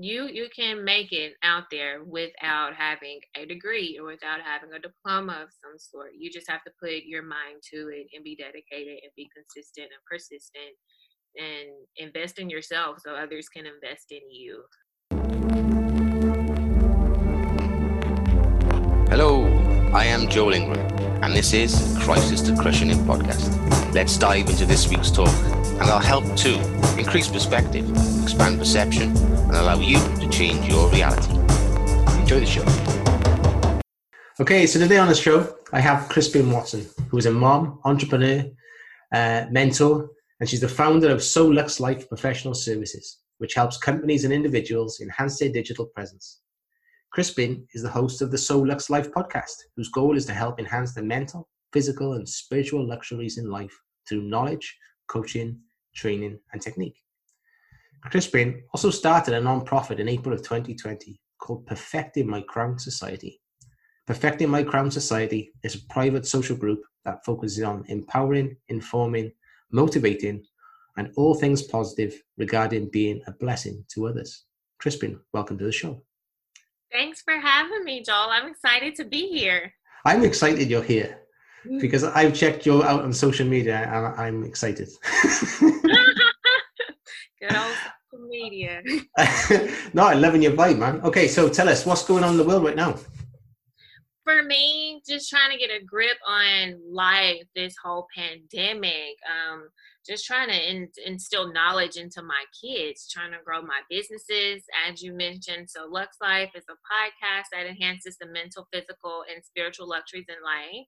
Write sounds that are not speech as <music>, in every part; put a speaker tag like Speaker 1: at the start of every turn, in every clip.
Speaker 1: you you can make it out there without having a degree or without having a diploma of some sort. You just have to put your mind to it and be dedicated and be consistent and persistent and invest in yourself so others can invest in you.
Speaker 2: Hello i am joel ingram and this is crisis to crushing it podcast. Let's dive into this week's talk and i'll help to increase perspective expand perception and allow you to change your reality. Enjoy the show.
Speaker 3: Okay, so today on the show, I have Krispin Watson, who is a mom, entrepreneur, uh, mentor, and she's the founder of So Lux Life Professional Services, which helps companies and individuals enhance their digital presence. Krispin is the host of the So Lux Life podcast, whose goal is to help enhance the mental, physical, and spiritual luxuries in life through knowledge, coaching, training, and technique. Krispin also started a non-profit in April of 2020 called Perfecting My Crown Society. Perfecting My Crown Society is a private social group that focuses on empowering, informing, motivating, and all things positive regarding being a blessing to others. Krispin, welcome to the show.
Speaker 1: Thanks for having me, Joel. I'm excited to be here.
Speaker 3: I'm excited you're here mm. because I've checked you out on social media and I'm excited. <laughs> <laughs>
Speaker 1: Good old media. <laughs>
Speaker 3: no, I'm loving your vibe, man. Okay, so tell us what's going on in the world right now.
Speaker 1: For me, just trying to get a grip on life this whole pandemic. Um, just trying to in, instill knowledge into my kids, trying to grow my businesses, as you mentioned. So, Lux Life is a podcast that enhances the mental, physical, and spiritual luxuries in life.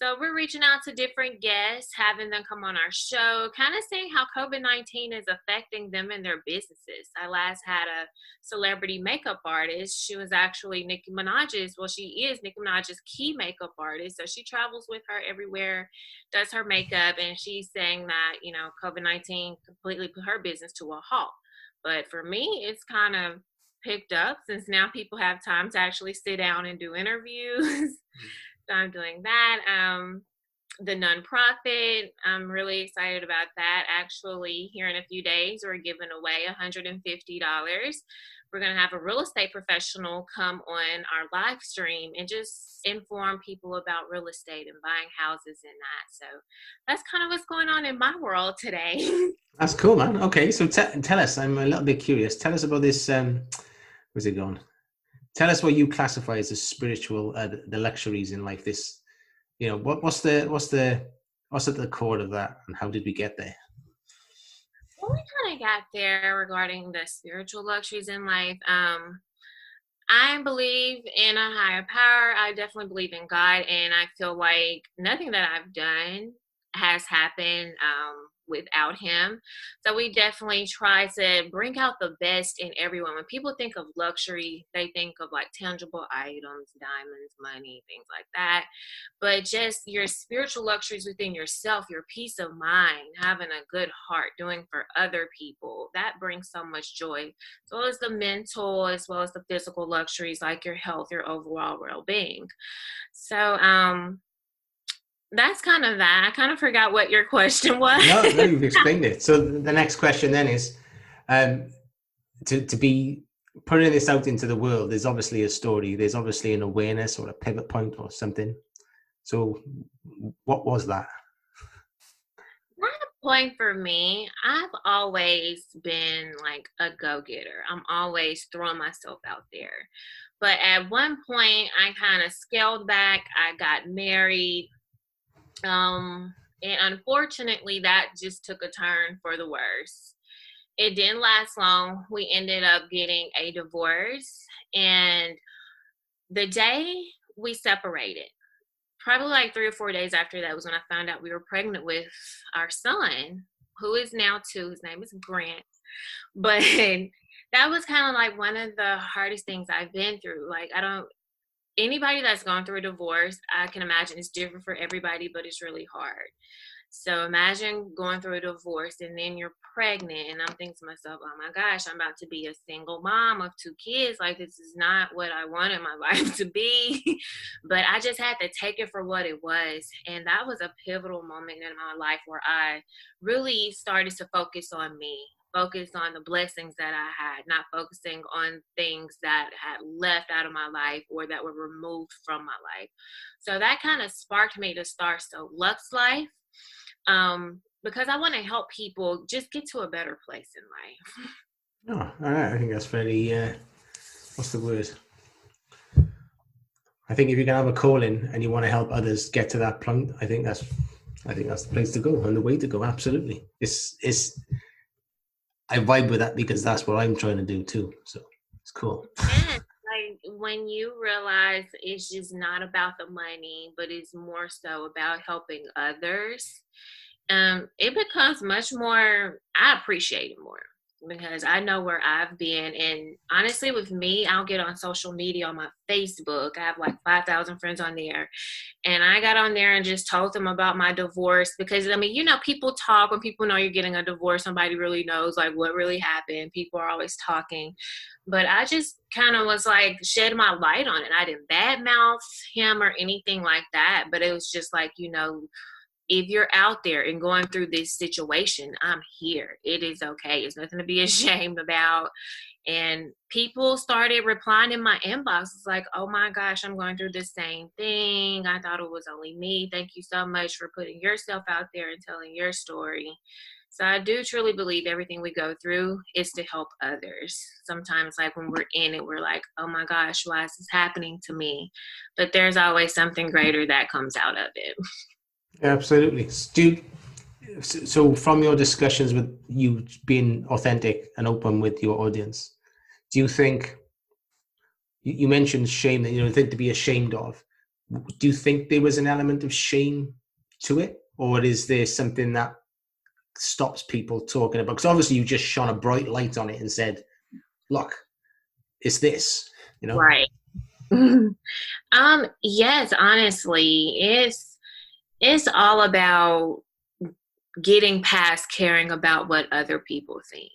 Speaker 1: So we're reaching out to different guests, having them come on our show, kind of seeing how COVID 19 is affecting them and their businesses. I last had a celebrity makeup artist. She was actually Nicki Minaj's, well, she is Nicki Minaj's key makeup artist. So she travels with her everywhere, does her makeup, and she's saying that, you know, COVID 19 completely put her business to a halt. But for me, it's kind of picked up since now people have time to actually sit down and do interviews. Mm-hmm. So I'm doing that. Um, the nonprofit, I'm really excited about that. Actually, here in a few days, we're giving away $150. We're going to have a real estate professional come on our live stream and just inform people about real estate and buying houses and that. So that's kind of what's going on in my world today. <laughs>
Speaker 3: That's cool, man. Okay, so t- tell us, I'm a little bit curious. Tell us about this. Um, where's it going? Tell us what you classify as the spiritual uh, the luxuries in life. This you know what, what's the what's the what's at the core of that and how did we get there?
Speaker 1: Well we kind of got there regarding the spiritual luxuries in life. Um I believe in a higher power. I definitely believe in God, and I feel like nothing that I've done has happened um, without him. So we definitely try to bring out the best in everyone. When people think of luxury, they think of like tangible items, diamonds, money, things like that. But just your spiritual luxuries within yourself, your peace of mind, having a good heart, doing for other people, that brings so much joy. As well as the mental, as well as the physical luxuries like your health, your overall well-being. So um that's kind of that. I kind of forgot what your question was. <laughs>
Speaker 3: no, no, you've explained it. So <laughs> the next question then is um, to, to be putting this out into the world, there's obviously a story, there's obviously an awareness or a pivot point or something. So what was that?
Speaker 1: Not a point for me. I've always been like a go-getter. I'm always throwing myself out there. But at one point I kind of scaled back. I got married um, and unfortunately, that just took a turn for the worse. It didn't last long. We ended up getting a divorce. And the day we separated, probably like three or four days after that, was when I found out we were pregnant with our son, who is now two. His name is Grant. But <laughs> that was kind of like one of the hardest things I've been through. Like, I don't, anybody that's gone through a divorce, I can imagine it's different for everybody, but it's really hard. So imagine going through a divorce and then you're pregnant, and I'm thinking to myself, oh my gosh, I'm about to be a single mom of two kids. Like, this is not what I wanted my <laughs> life to be. but I just had to take it for what it was. And that was a pivotal moment in my life where I really started to focus on me focus on the blessings that I had, not focusing on things that had left out of my life or that were removed from my life. So that kind of sparked me to start So Lux Life um, because I want to help people just get to a better place in
Speaker 3: life. Oh, all right. I think that's very, uh, what's the word? I think if you can have a calling and you want to help others get to that point, I think that's I think that's the place to go and the way to go. Absolutely. It's it's I vibe with that because that's what I'm trying to do too. So it's cool.
Speaker 1: Like when you realize it's just not about the money, but it's more so about helping others. Um, it becomes much more I appreciate it more because I know where I've been. And honestly, with me, I'll get on social media on my Facebook. I have like 5,000 friends on there. And I got on there and just told them about my divorce because, I mean, you know, people talk when people know you're getting a divorce. Somebody really knows like what really happened. People are always talking. But I just kind of was like, shed my light on it. I didn't badmouth him or anything like that. But it was just like, you know, if you're out there and going through this situation, I'm here. It is okay. It's nothing to be <laughs> ashamed about. And people started replying in my inbox. It's like, oh my gosh, I'm going through the same thing. I thought it was only me. Thank you so much for putting yourself out there and telling your story. So I do truly believe everything we go through is to help others. Sometimes, like when we're in it, we're like, oh my gosh, why is this happening to me? But there's always something greater that comes out of it. <laughs>
Speaker 3: Absolutely. Do so from your discussions with you being authentic and open with your audience, do you think you mentioned shame that you don't think to be ashamed of? Do you think there was an element of shame to it, or is there something that stops people talking about? Because obviously you just shone a bright light on it and said, "Look, it's this," you know,
Speaker 1: right? <laughs> um. Yes. Honestly, it's it's all about getting past caring about what other people think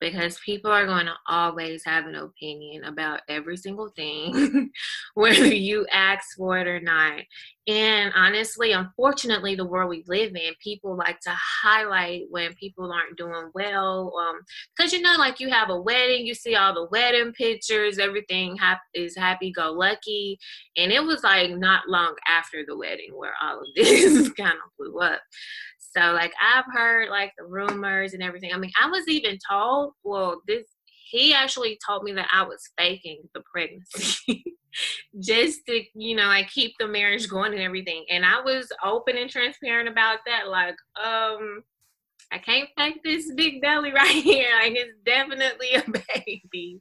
Speaker 1: because people are going to always have an opinion about every single thing, <laughs> whether you ask for it or not. And honestly, unfortunately, the world we live in, people like to highlight when people aren't doing well. Because, um, you know, like you have a wedding, you see all the wedding pictures, everything is happy go lucky. And it was like not long after the wedding where all of <laughs> this kind of blew up. So like I've heard like the rumors and everything. I mean, I was even told, well, this he actually told me that I was faking the pregnancy <laughs> just to, you know, like keep the marriage going and everything. And I was open and transparent about that. Like, um, I can't fake this big belly <laughs> right here. Like it's definitely a <laughs> baby.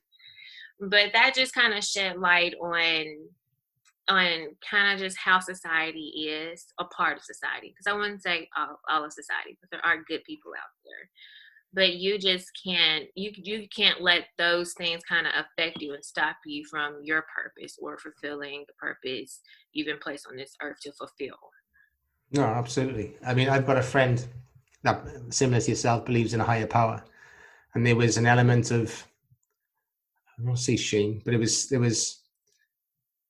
Speaker 1: But that just kind of shed light on on kind of just how society is a part of society because i wouldn't say all, all of society but there are good people out there. But you just can't you you can't let those things kind of affect you and stop you from your purpose or fulfilling the purpose you've been placed on this earth to fulfill.
Speaker 3: No absolutely. I mean i've got a friend that similar to yourself believes in a higher power. And there was an element of i don't say shame but it was there was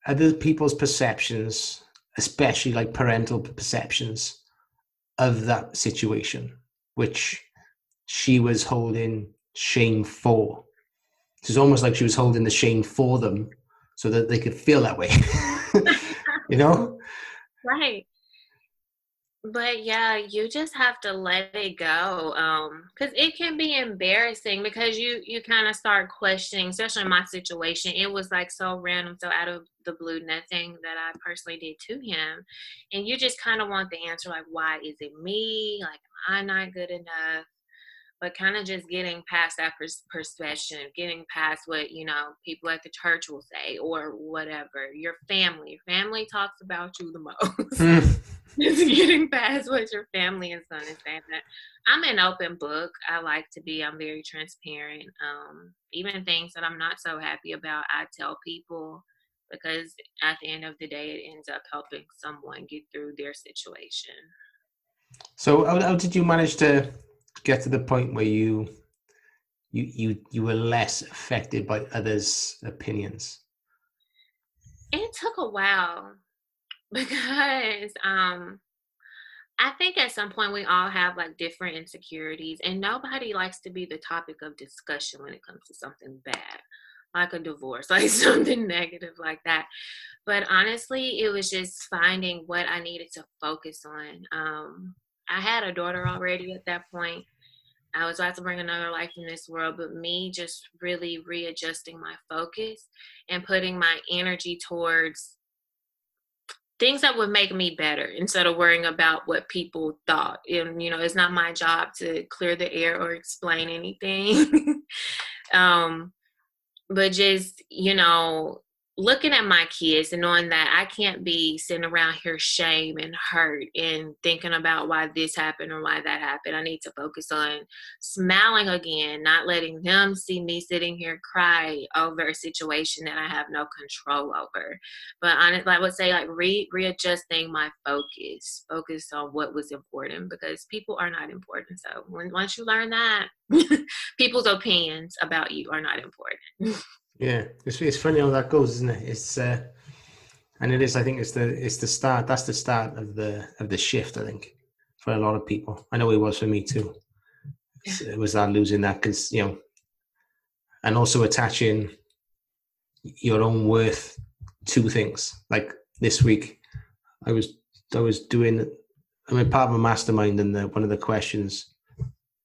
Speaker 3: other people's perceptions, especially like parental perceptions of that situation, which she was holding shame for. It's almost like she was holding the shame for them so that they could feel that way. <laughs> you know? <laughs>
Speaker 1: Right but yeah you just have to let it go um because it can be embarrassing because you you kind of start questioning especially in my situation it was like so random so out of the blue nothing that i personally did to him and you just kind of want the answer like why is it me like am i not good enough but kind of just getting past that pers- perception, getting past what you know people at the church will say or whatever. Your family, your family talks about you the <laughs> most. <laughs> <laughs> Just getting past what your family is going to say. That I'm an open book. I like to be. I'm very transparent. Um, even things that I'm not so happy about, I tell people because at the end of the day, it ends up helping someone get through their situation.
Speaker 3: So, how, how did you manage to get to the point where you you you you were less affected by others' opinions?
Speaker 1: It took a while <laughs> because um I think at some point we all have like different insecurities, and nobody likes to be the topic of discussion when it comes to something bad, like a divorce, <laughs> like something negative like that. But honestly, it was just finding what I needed to focus on. Um, I had a daughter already at that point. I was about to bring another life in this world, but me just really readjusting my focus and putting my energy towards things that would make me better instead of worrying about what people thought. And you know, it's not my job to clear the air or explain anything. <laughs> um, but just you know, looking at my kids and knowing that I can't be sitting around here shame and hurt and thinking about why this happened or why that happened. I need to focus on smiling again, not letting them see me sitting here cry over a situation that I have no control over. But honestly, I would say like re- readjusting my focus, focus on what was important because people are not important. So when, once you learn that, <laughs> people's opinions about you are not important. <laughs>
Speaker 3: Yeah, it's it's funny how that goes, isn't it? It's uh, and it is. I think it's the it's the start. That's the start of the of the shift. I think for a lot of people. I know it was for me too. It was that losing that because you know, and also attaching your own worth to things. Like this week, I was I was doing. I mean, part of a mastermind, and the, one of the questions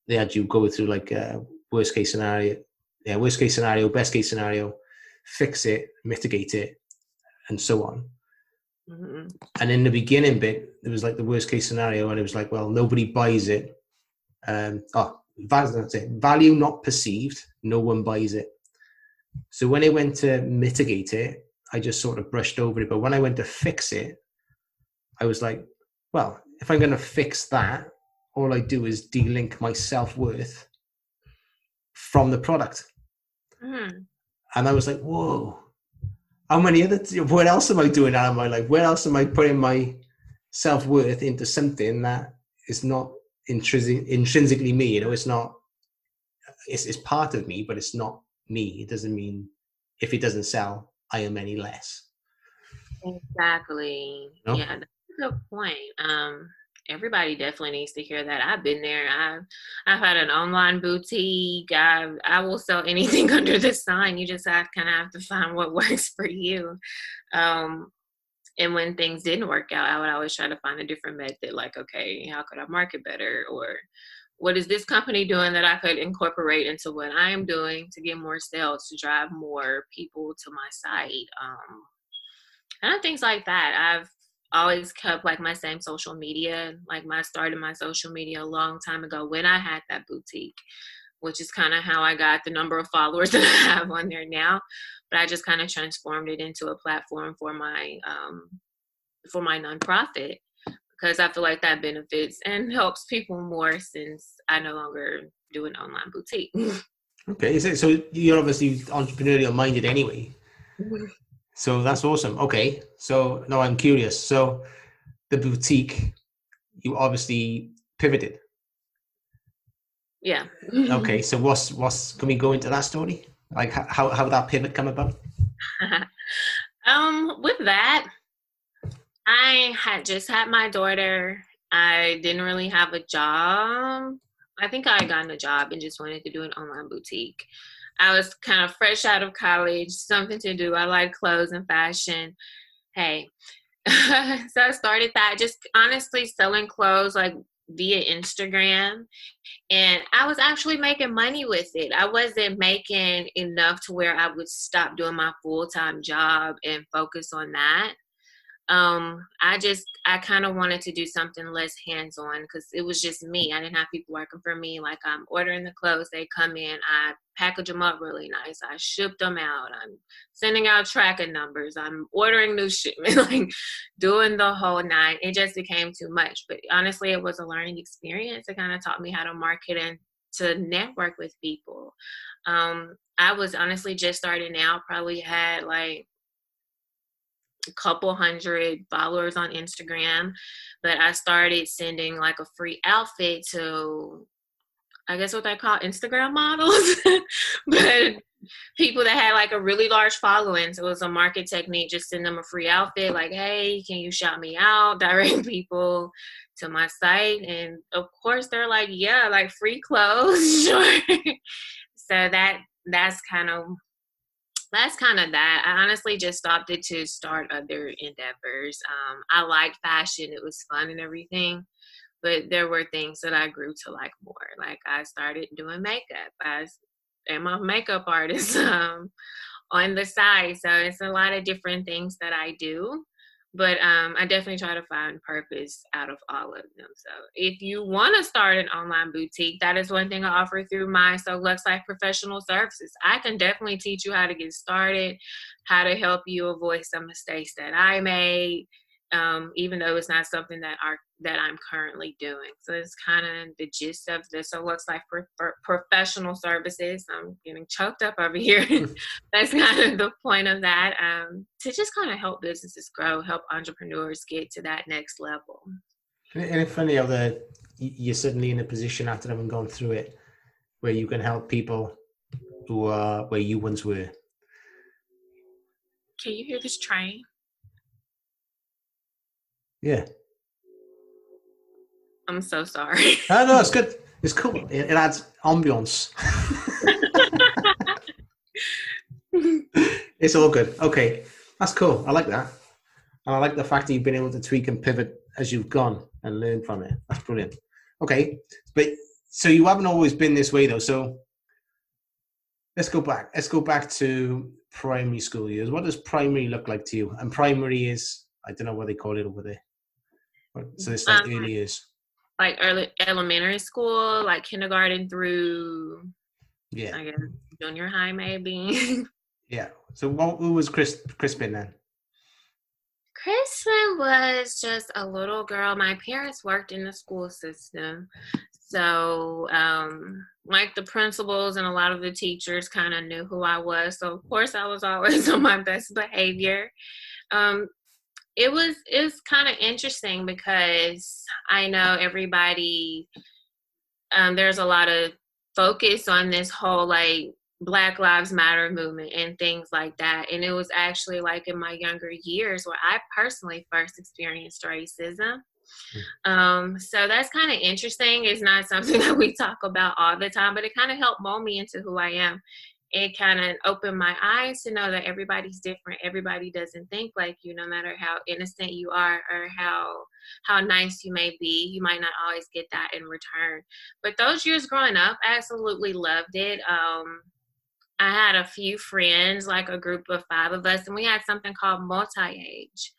Speaker 3: they had you go through like a uh, worst case scenario yeah, worst case scenario, best case scenario, fix it, mitigate it, and so on. Mm-hmm. And in the beginning bit, it was like the worst case scenario, and it was like, well, nobody buys it. Um, oh, that's it. Value not perceived, no one buys it. So when I went to mitigate it, I just sort of brushed over it. But when I went to fix it, I was like, well, if I'm going to fix that, all I do is delink my self worth from the product. Mm. And I was like, whoa, how many other, what else am I doing out of my life? Where else am I putting my self worth into something that is not intrinsic, intrinsically me? You know, it's not, it's, it's part of me, but it's not me. It doesn't mean if it doesn't sell, I am any less.
Speaker 1: Exactly. No? Yeah, that's a good point. Um, everybody definitely needs to hear that. I've been there. I've I've had an online boutique. I I will sell <laughs> anything under the sun. You just have kind of have to find what <laughs> works for you. Um, and when things didn't work out, I would always try to find a different method. Like, okay, how could I market better, or what is this company doing that I could incorporate into what I'm doing to get more sales, to drive more people to my site, um, and things like that. I've always kept like my same social media. Like my started my social media a long time ago when I had that boutique, which is kind of how I got the number of followers <laughs> that I have on there now. But I just kind of transformed it into a platform for my um, for my nonprofit because I feel like that benefits and <laughs> helps people more since I no longer do an online boutique. <laughs>
Speaker 3: okay, so, so you're obviously entrepreneurial minded anyway. So that's awesome. Okay. So now I'm curious. So the boutique, you obviously pivoted.
Speaker 1: Yeah.
Speaker 3: okay. So what's what's can we go into that story? Like how how that pivot come about? <laughs>
Speaker 1: um, with that, I had just had my daughter. I didn't really have a job. I think I got a job and just wanted to do an online boutique. I was kind of fresh out of college, something to do. I like clothes and fashion. Hey. <laughs> so I started that just honestly selling clothes like via Instagram. And I was actually making money with it. I wasn't making enough to where I would stop doing my full time job and focus on that um i just i kind of wanted to do something less hands on because it was just me. I didn't have people working for me like i'm ordering the clothes they come in i package them up really nice i ship them out i'm sending out tracking numbers i'm ordering new <laughs> shipment like doing the whole nine it just became too much but honestly it was a learning experience it kind of taught me how to market and to network with people. Um i was honestly just starting out probably had like a couple hundred followers on Instagram, but I started sending like a free outfit to I guess what they call Instagram models. <laughs> but people that had like a really large following. So it was a market technique, just send them a free outfit, like, hey, can you shout me out? <laughs> Direct people to my site. And of course they're like, yeah, like free clothes, <laughs> so that that's kind of that's kind of that. I honestly just stopped it to start other endeavors. Um, I liked fashion; it was fun and everything, but there were things that I grew to like more. Like I started doing makeup. I am a makeup artist <laughs> um, on the side, so it's a lot of different things that I do but um, I definitely try to find purpose out of all of them. So if you want to start an online boutique, that is one thing I offer through my So Lux Life Professional Services. I can definitely teach you how to get started, how to help you avoid some mistakes that I made, um, even though it's not something that are that I'm currently doing. So it's kind of the gist of this. So it looks like for, for professional services. I'm getting choked up over here. <laughs> <laughs> That's kind of the point of that. Um, to just kind of help businesses grow, help entrepreneurs get to that next level.
Speaker 3: And it's funny how the you're suddenly in a position after having gone through it where you can help people who are where you once were.
Speaker 1: Can you hear this train?
Speaker 3: Yeah.
Speaker 1: I'm so sorry. <laughs>
Speaker 3: Oh, no, it's good. It's cool. It, it adds ambience. <laughs> it's all good. Okay. That's cool. I like that. And I like the fact that you've been able to tweak and pivot as you've gone and learn from it. That's brilliant. Okay. But so you haven't always been this way though. So let's go back. Let's go back to primary school years. What does primary look like to you? And primary is, I don't know what they call it over there. So it's like um, early years.
Speaker 1: Like early elementary school, like kindergarten through
Speaker 3: yeah,
Speaker 1: I guess junior high maybe. <laughs>
Speaker 3: yeah. So what who was Chris Krispin then?
Speaker 1: Krispin was just a little girl. My parents worked in the school system. So um like the principals and a lot of the teachers kind of knew who I was. So of course I was always <laughs> on my best behavior. Um, it was it's kind of interesting because I know everybody um, there's a lot of focus on this whole like Black Lives Matter movement and things like that. And it was actually like in my younger years where I personally first experienced racism. Hmm. Um, so that's kind of interesting. It's not something <laughs> that we talk about all the time, but it kind of helped mold me into who I am it kind of opened my eyes to know that everybody's different everybody doesn't think like you no matter how innocent you are or how how nice you may be you might not always get that in return but those years growing up I absolutely loved it um i had a few friends like a group of five of us and we had something called multi-age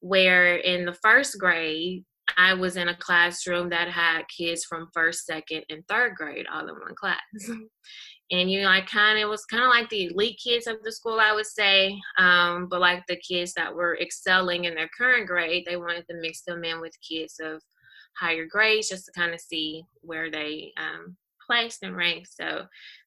Speaker 1: where in the first grade I was in a classroom that had kids from first, second, and third grade all in one class. <laughs> and you know i kind of was kind of like the elite kids of the school i would say um, but like the kids that were excelling in their current grade they wanted to mix them in with kids of higher grades just to kind of see where they um, placed and ranked so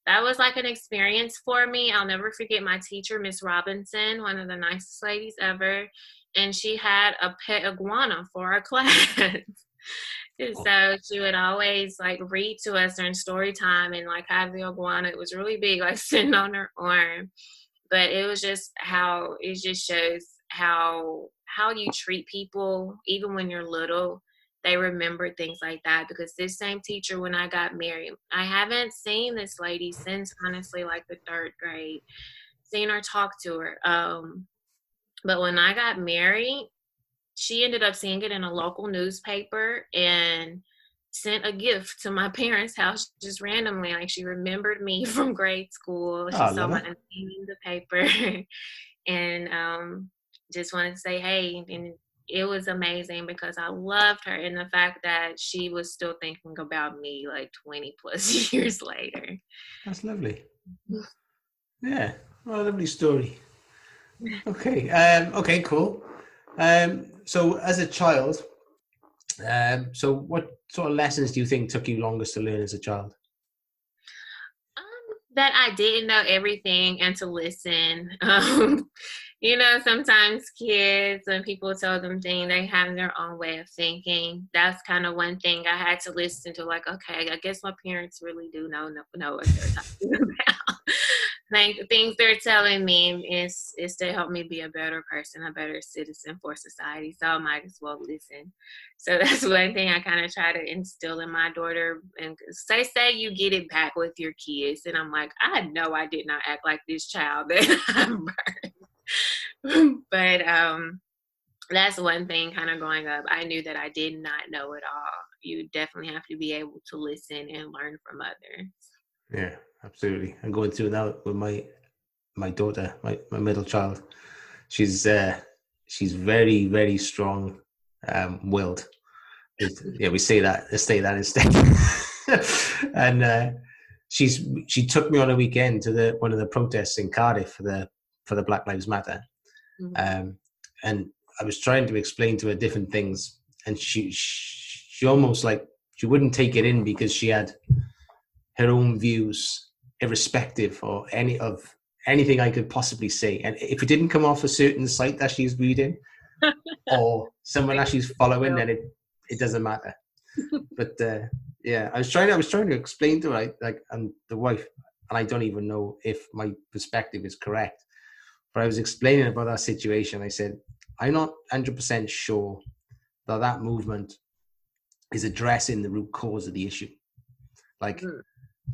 Speaker 1: that was like an experience for me. I'll never forget my teacher miss robinson one of the nicest ladies ever and she had a pet iguana for our <laughs> class so she would always like read to us during story time and like have the iguana. It was really big, like <laughs> sitting on her arm. But it was just how it just shows how how you treat people, even when you're little. They remember things like that because this same teacher, when I got married, I haven't seen this lady since honestly like the third grade, seen her talk to her. Um, but when I got married, she ended up seeing it in a local newspaper and sent a gift to my <laughs> parents' house just randomly. Like she remembered me <laughs> from grade school. She oh, saw my name in the paper <laughs> and um, just wanted to say hey. And it was amazing because I loved her and the fact that she was still thinking about me like 20 plus years later.
Speaker 3: That's lovely. Yeah, well, lovely story. Okay, um, okay, cool. Um, so as a child, um, so what sort of lessons do you think took you longest to learn as a child?
Speaker 1: Um, that I didn't know everything and to listen. <laughs> Um, you know, sometimes kids when people tell them things, they have their own way of thinking. That's kind of one thing I had to listen to. Like, okay, I guess my parents really do know know, know what they're talking <laughs> about. Like things they're telling me is is to help me be a better person, a better citizen for society. So I might as well listen. So <laughs> that's one thing I kind of try to instill in my daughter. And say say you get it back with your kids, and I'm like, I know I did not act like this child <laughs> that I burned. <laughs> but um, that's one thing. Kind of growing up, I knew that I did not know it all. You definitely have to be able to listen and learn from others.
Speaker 3: Yeah, absolutely. I'm going through now with my my daughter, my, my middle child. She's uh she's very, very strong um willed. Yeah, we say that, let's say that instead. <laughs> and uh she's she took me on a weekend to the one of the protests in Cardiff for the for the Black Lives Matter. Mm-hmm. Um and I was trying to explain to her different things and she she almost like she wouldn't take it in because she had her own views, irrespective or any of anything I could possibly say. And if it didn't come off a certain site that she's reading <laughs> or someone that she's following, then it, it doesn't matter. but uh, yeah, I was trying. I was trying to explain to her, like, and the wife, and I don't even know if my perspective is correct. But I was explaining about that situation. I said, I'm not 100% sure that that movement is addressing the root cause of the issue. Like, mm.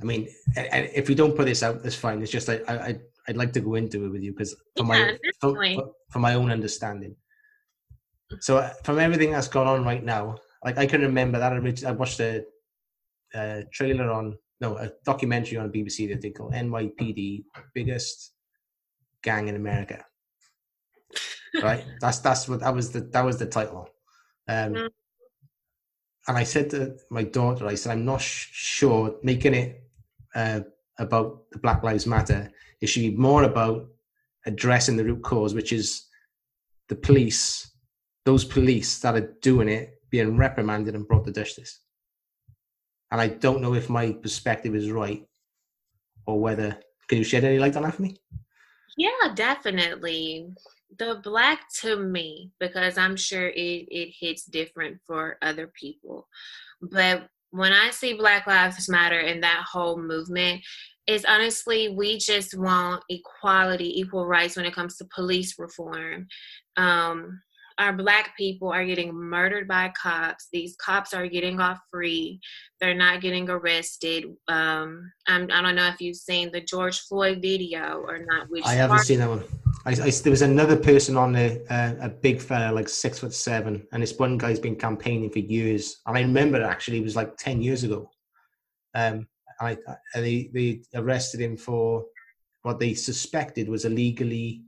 Speaker 3: I mean, if we don't put this out, that's fine. It's just I, I I'd like to go into it with you because for yeah, my for, for, my own understanding. So uh, from everything that's gone on right now, like I can remember that I watched a, a trailer on no a documentary on BBC that they call NYPD biggest gang in America. right, <laughs> that's that's what that was the that was the title. Um, mm. And I said to my daughter, I said, I'm not sh- sure making it uh, about the Black Lives Matter. It should be more about addressing the root cause, which is the police, those police that are doing it, being reprimanded and brought to justice. And I don't know if my perspective is right or whether. Can you shed any light on that for me?
Speaker 1: Yeah, definitely. The black to me, because I'm sure it, it hits different for other people. But when I see Black Lives Matter and that whole movement, is honestly we just want equality, equal rights when it comes to police reform. Um, our black people are getting murdered by cops. These cops are getting off free. They're not getting arrested. Um, I'm, I do not know if you've seen the George Floyd video or not.
Speaker 3: Which I haven't seen that one. I, I, there was another person on there, uh, a big fella, like six foot seven, and this one guy's been campaigning for years. And I remember it actually it was like ten years ago. Um, I, I they they arrested him for what they suspected was illegally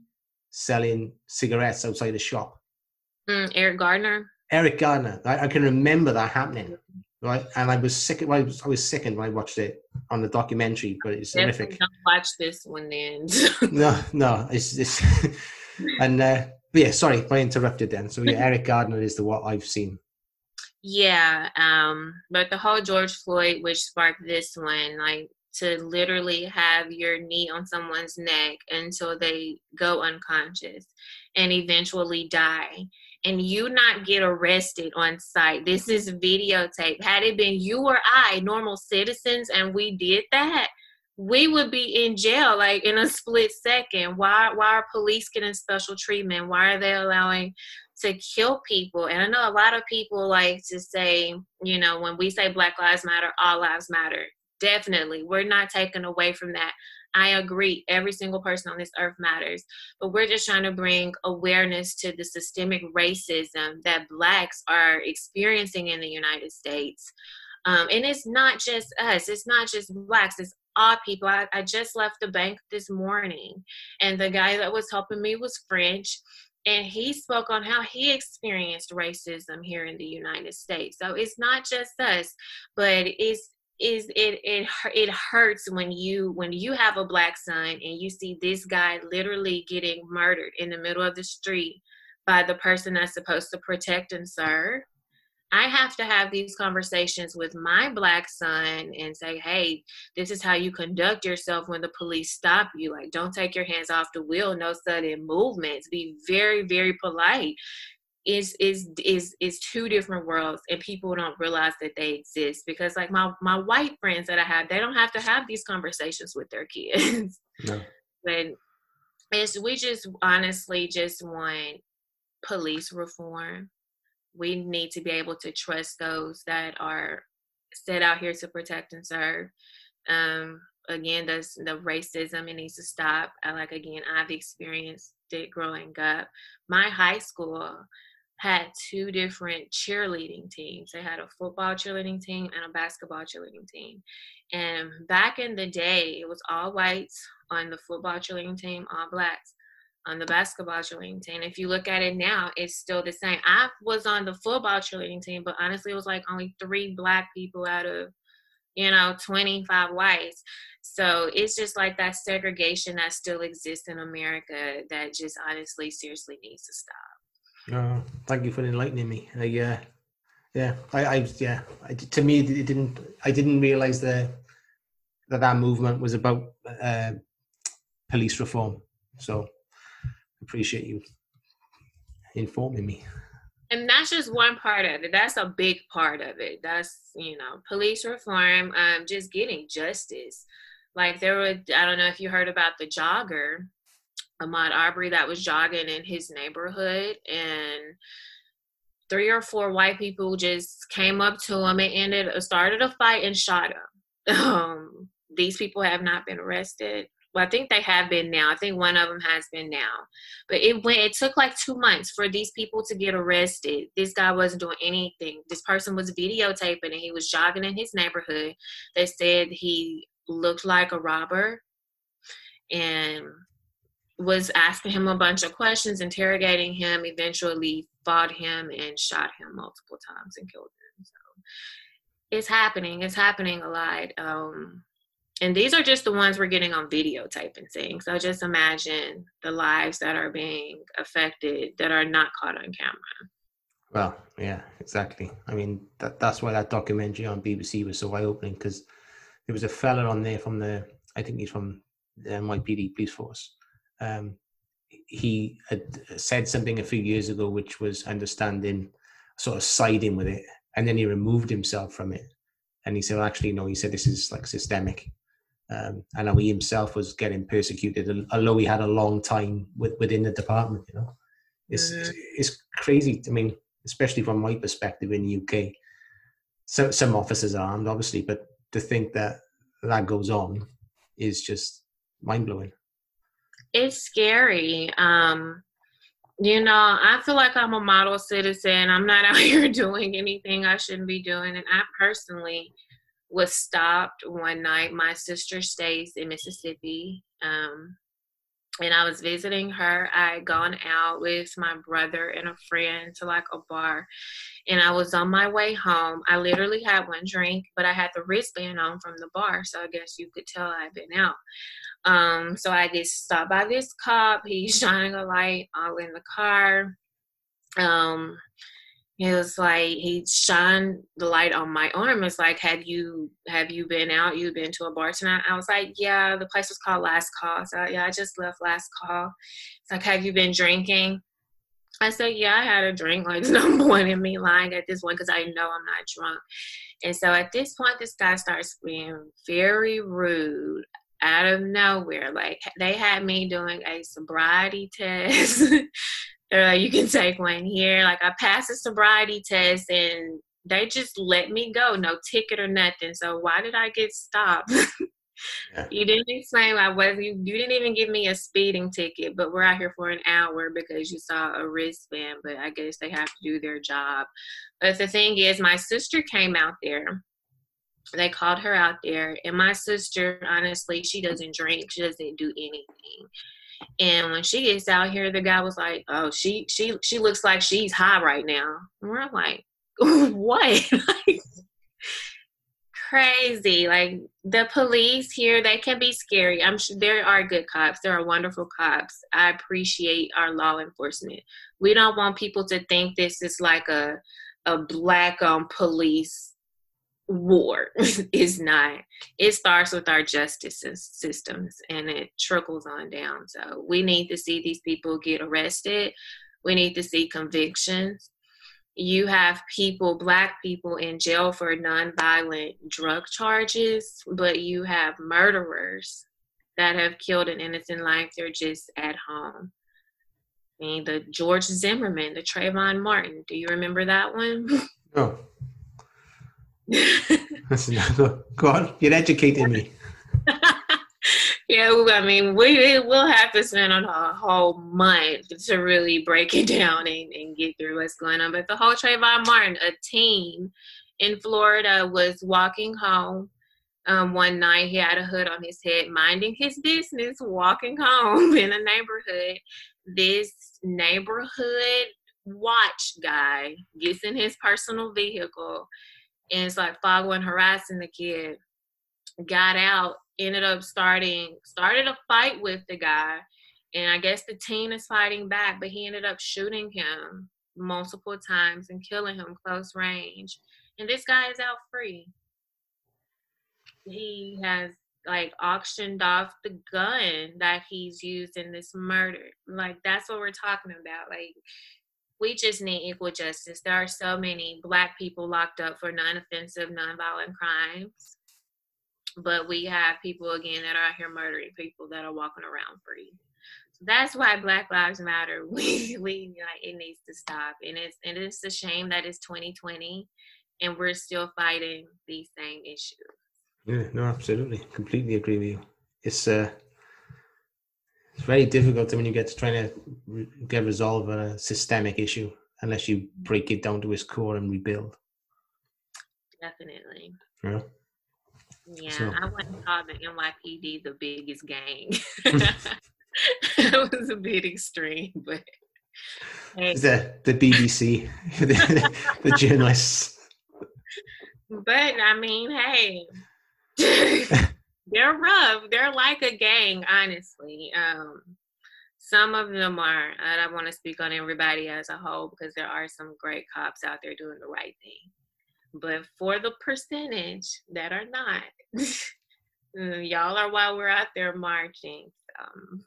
Speaker 3: selling cigarettes outside a shop.
Speaker 1: Mm, Eric Garner.
Speaker 3: Eric Garner. I, I, can remember that happening, right? And I was sick. I was, I was sickened when I watched it on the documentary, but it's horrific.
Speaker 1: Don't watch this one then. <laughs>
Speaker 3: no, no, it's it's <laughs> and uh, but yeah, sorry, I interrupted then. So yeah, Eric Garner is the what I've seen.
Speaker 1: Yeah, um, but the whole George Floyd, which sparked this one, like to literally have your knee on someone's neck until they go unconscious and eventually die and you not get arrested on site. This is videotape. Had it been you or I, normal citizens, and we did that, we would be in jail like in a split second. Why why are police getting special treatment? Why are they allowing to kill people? And I know a lot of people like to say, you know, when we say Black Lives Matter, all lives matter. Definitely. We're not taken away from that. I agree, every single person on this earth matters. But we're just trying to bring awareness to the systemic racism that Blacks are experiencing in the United States. Um, and it's not just us, it's not just Blacks, it's all people. I, I just left the bank this morning, and the guy that was helping me was French and he spoke on how he experienced racism here in the United States. So it's not just us, but it's is it it it hurts when you when you have a black son and you see this guy literally getting murdered in the middle of the street by the person that's supposed to protect and serve. I have to have these conversations with my black son and say hey this is how you conduct yourself when the police stop you. Like don't take your hands off the wheel. No sudden movements. Be very very polite is is is is two different worlds and people don't realize that they exist because like my my white friends that i have they don't have to have these conversations with their <laughs> kids no. but it's we just honestly just want police reform. We need to be able to trust those that are set out here to protect and serve. Um, again, the the racism it needs to stop. I, like again, I've experienced it growing up. My high school had two different cheerleading teams. They had a football cheerleading team and a basketball cheerleading team. And back in the day, it was all whites on the football cheerleading team, all blacks on the basketball cheerleading team. If you look at it now, it's still the same. I was on the football cheerleading team, but honestly, it was like only three black people out of, you know, 25 whites. So it's just like that segregation that still exists in America that just honestly, seriously needs to stop.
Speaker 3: Uh, thank you for enlightening me. Uh, yeah, yeah, I, I yeah, I, to me, it didn't. I didn't realize that that that movement was about uh, police reform. So appreciate you informing me.
Speaker 1: And that's just one part of it. That's a big part of it. That's you know, police reform, um, just getting justice. Like there were, I don't know if you heard about the jogger, Ahmaud Arbery that was jogging in his neighborhood, and three or four white people just came up to him and ended, started a fight and shot him. <laughs> Um, these people have not been arrested well, I think they have been now. I think one of them has been now. But it went it took like 2 months for these people to get arrested. This guy wasn't doing anything. This person was videotaping and he was jogging in his neighborhood. They said he looked like a robber and was asking him a bunch of questions, interrogating him, eventually fought him and shot him multiple times and killed him. So it's happening. It's happening a lot. Um, and these are just the ones we're getting on videotape and seeing. So just imagine the lives that are being affected that are not caught on camera.
Speaker 3: Well, yeah, exactly. I mean, that that's why that documentary on BBC was so eye opening because there was a fella on there from the, I think he's from the NYPD police force. Um, he had said something a few years ago, which was understanding, sort of siding with it, and then he removed himself from it. And he said, well, actually, no, he said this is like systemic um, and how he himself was getting persecuted, although he had a long time with, within the department. You know, it's mm-hmm. it's crazy. I mean, especially from my perspective in the UK, so some officers are armed, obviously, but to think that that goes on is just mind blowing.
Speaker 1: It's scary. Um, you know, I feel like I'm a model citizen. I'm not <laughs> out here doing anything I shouldn't be doing, and I personally was stopped one night. My sister stays in Mississippi. Um, and I was visiting her. I had gone out with my brother and a friend to like a bar. And I was on my way home. I literally had one drink, but I had the wristband on from the bar. So I guess you could tell I'd been out. Um, so I get stopped by this cop. He's <laughs> shining a light all in the car. Um, he was like he shined the light on my arm. It's like have you have you been out? You've been to a bar tonight? I was like yeah the place was called last call. So yeah i just left last call. It's like have you been drinking? I said yeah i had a drink like <laughs> no point in me lying at this one because i know i'm not drunk. And so at this point this guy starts being very rude out of nowhere. Like they had me doing a sobriety <laughs> test like, you can take one here. Like I passed the sobriety test and they just let me go, no ticket or nothing. So why did I get stopped? <laughs> yeah. You didn't explain I was you, you didn't even give me a speeding ticket, but we're out here for an hour because you saw a wristband, but I guess they have to do their job. But the thing is my sister came out there. They called her out there, and my sister, honestly, she doesn't drink. She doesn't do anything. And when she gets out here, the guy was like, "Oh, she she she looks like she's high right now." And we're like, <laughs> "What?" <laughs> crazy. Like the police here, they can be scary. I'm sure there are good cops. There are wonderful cops. I appreciate our law enforcement. We don't want people to think this is like a a black um police war <laughs> is not it starts with our justice systems and it trickles on down so we need to see these people get arrested we need to see convictions you have people black people in jail for nonviolent drug charges but you have murderers that have killed an innocent life. They're just at home. I mean, the George Zimmerman, the Trayvon Martin. Do you remember that one? <laughs>
Speaker 3: No. <laughs> Go on, you're educating me. <laughs>
Speaker 1: yeah, I mean, we will have to spend a whole month to really break it <laughs> down and, and get through what's going on. But the whole Trayvon Martin, a teen in Florida, was walking home um, one night. He had a hood on his head, minding his business, walking home in a neighborhood. This neighborhood watch guy gets in his personal vehicle and it's like following, harassing the kid. Got out, ended up starting, started a fight with the guy. And I guess the teen is fighting back, but he ended up shooting him multiple times and killing him close range. And this guy is out free. He has like auctioned off the gun that he's used in this murder. Like that's what we're talking about. Like we just need equal justice. There are so many black people locked up for non-offensive, non-violent crimes. But we have people again that are out here murdering people that are walking around free. So that's why Black Lives Matter. <laughs> We we like it needs to stop. And it's and it's a shame that it's 2020 and we're still fighting these same issues.
Speaker 3: Yeah, no, absolutely. Completely agree with you. It's uh very difficult when you get to trying to get resolve a systemic issue unless you break it down to its core and rebuild.
Speaker 1: Definitely.
Speaker 3: Yeah.
Speaker 1: Yeah, so. I wouldn't call the NYPD the biggest gang. <laughs> <laughs> that was a bit extreme, but
Speaker 3: hey. the the BBC, <laughs> the, the journalists.
Speaker 1: But I mean, hey, they're rough. They're like a gang, honestly. Um, some of them are. I don't want to speak on everybody as a whole because there are some great cops out there doing the right thing. But for the percentage that are not, <laughs> mm, y'all are while we're out there marching. Um,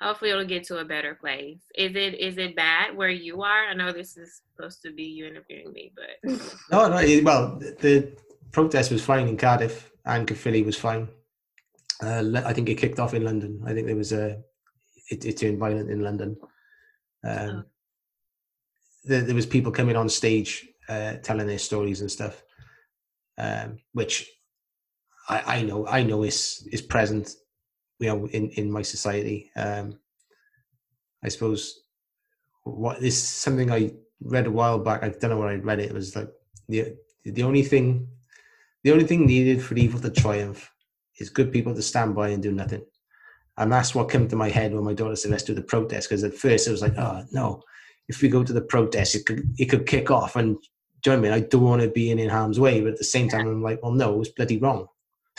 Speaker 1: hopefully it'll get to a better place. Is it is it bad where you are? I know this is supposed to be you interviewing me, but <laughs>
Speaker 3: no, no. Well, the protest was fine in Cardiff and Caerphilly was fine. Uh, I think it kicked off in London. I think there was a it, it turned violent in London. Um, oh. there, there, was people coming on stage uh, telling their stories and stuff, um, which I, I, know I know is is present, you know, in in my society. Um, I suppose what is something I read a while back. I don't know where I read it. It was like the the only thing the only thing needed for evil to triumph is good people to stand by and do nothing. And that's what came to my head when my daughter said, let's do the protest. Because at first it was like, oh, no, if we go to the protest, it could, it could kick off. And do you know I mean? I don't want to be in, in harm's way. But at the same time, I'm like, well, no, it's bloody wrong. <laughs>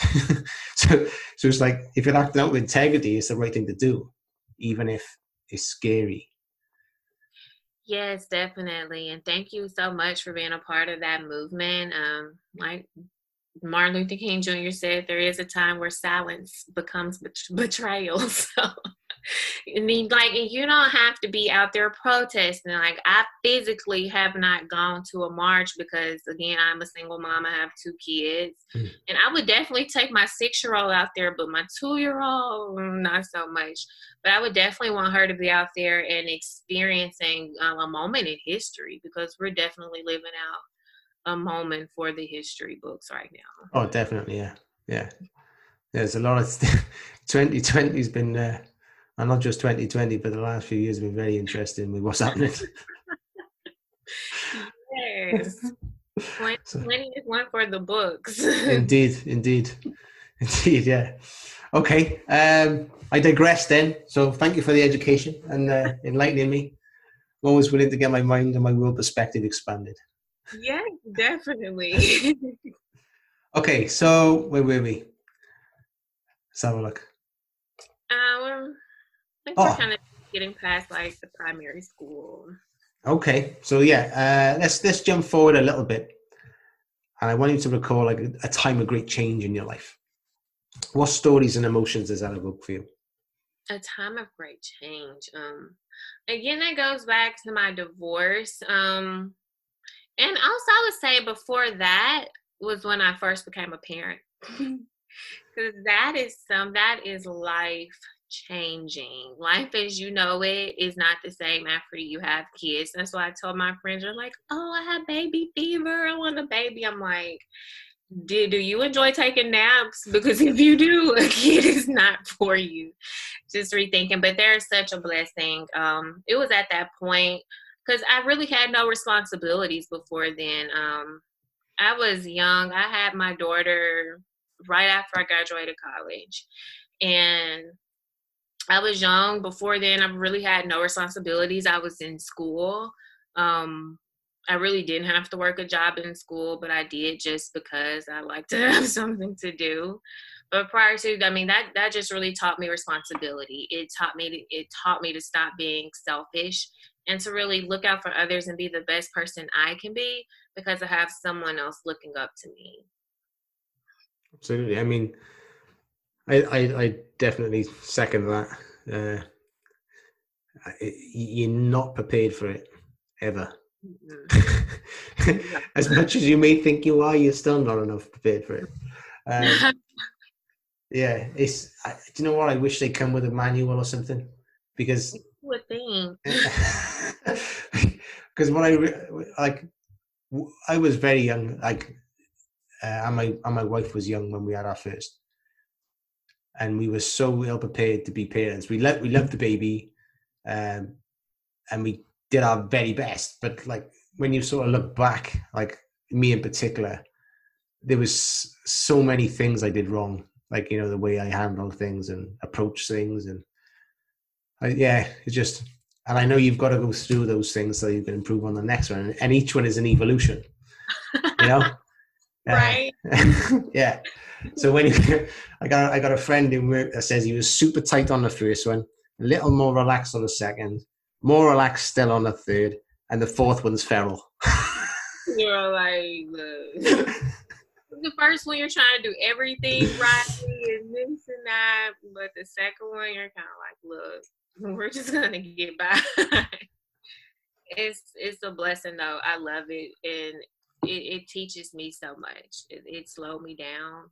Speaker 3: so, so it's like, if you're acting out with integrity, it's the right thing to do, even if it's scary.
Speaker 1: Yes, definitely. And thank you so much for being a part of that movement. Um, like Martin Luther King Jr. said there is a time where silence becomes betrayal. <laughs> So, I mean, like, you don't have to be out there protesting. Like, I physically have not gone to a march because, again, I'm a single mom. I have two kids, mm. and I would definitely take my six-year-old out there, but my two-year-old, mm, not so much. But I would definitely want her to be out there and experiencing um, a moment in history because we're definitely living out a moment for the history books right now.
Speaker 3: Oh, definitely, yeah, yeah. There's a lot of 2020 <laughs> has been, uh, and not just 2020, but the last few years have been very interesting with what's happening.
Speaker 1: yes. 2020 <laughs> is one for the books. <laughs>
Speaker 3: indeed, indeed, indeed, yeah. Okay, um, I digress then. So thank you for the education and uh, enlightening me. I'm always willing to get my mind and my world perspective expanded.
Speaker 1: Yeah, definitely. <laughs>
Speaker 3: okay, so where were we? Let's have a look.
Speaker 1: Um, I think oh. we're kind of getting past like the primary school.
Speaker 3: Okay, so yeah, uh, let's let's jump forward a little bit, and I want you to recall like a, a time of great change in your life. What stories and emotions does that evoke for you?
Speaker 1: A time of great change. Um, again, that goes back to my divorce. Um, and also, I would say before that was when I first became a parent. <laughs> Because that is some that is life changing. Life as you know it is not the same after you have kids. That's why I told my friends, are like, oh, I have baby fever. I want a baby. I'm like, do, do you enjoy taking naps? Because if you do, <laughs> a kid is not for you. Just rethinking. But there's such a blessing. Um, it was at that point because I really had no responsibilities before then. Um, I was young. I had my daughter right after I graduated college. And I was young. Before then, I really had no responsibilities. I was in school. Um, I really didn't have to work a job in school, but I did just because I like to <laughs> have something to do. But prior to, I mean, that that just really taught me responsibility. It taught me to, it taught me to stop being selfish and to really look out for others and be the best person I can be because I have someone else looking up to me.
Speaker 3: Absolutely. I mean, I I, I definitely second that. Uh, you're not prepared for it ever. Mm-hmm. <laughs> as much as you may think you are, you're still not enough prepared for it. Um, <laughs> yeah, it's. I, do you know what? I wish they come with a manual or something because.
Speaker 1: What thing? <laughs>
Speaker 3: Because when I like, I was very young. Like, uh, and my and my wife was young when we had our first, and we were so ill prepared to be parents. We loved we loved the baby, um, and we did our very best. But like when you sort of look back, like me in particular, there was so many things I did wrong. Like you know the way I handle things and approach things, and I, yeah, it's just. And I know you've got to go through those things so you can improve on the next one, and each one is an evolution. You know, <laughs>
Speaker 1: right?
Speaker 3: Uh, <laughs> yeah. So when you, <laughs> I got I got a friend in work that says he was super tight on the first one, a little more relaxed on the second, more relaxed still on the third, and the fourth one's feral.
Speaker 1: you're like the first one you're trying to do everything right and this and that, but the second one you're kind of like, look, <laughs> we're just gonna get by. <laughs> it's it's a blessing though. I love it and it, it teaches me so much. It, it slowed me down.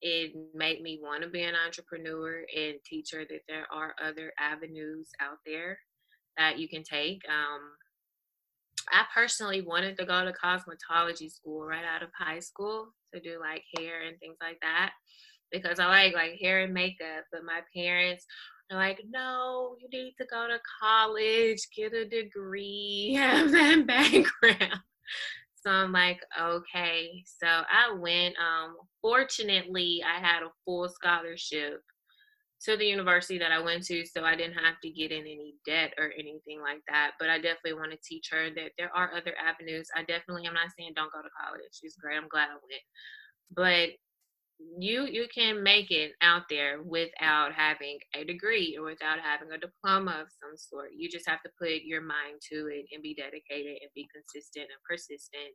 Speaker 1: It made me want to be an entrepreneur and teach her that there are other avenues out there that you can take. Um, I personally wanted to go to cosmetology school right out of high school to do like hair and things like that because I like like hair and makeup. But my parents are like, no, you need to go to college, get a degree, <laughs> have that background. So I'm like, okay. So I went. Um, fortunately, I had a full scholarship to the university that I went to, so I didn't have to get in any debt or anything like that. But I definitely want to teach her that there are other avenues. I definitely am not saying don't go to college. It's great. I'm glad I went. But you you can make it out there without having a degree or without having a diploma of some sort. You just have to put your mind to it and be dedicated and be consistent and persistent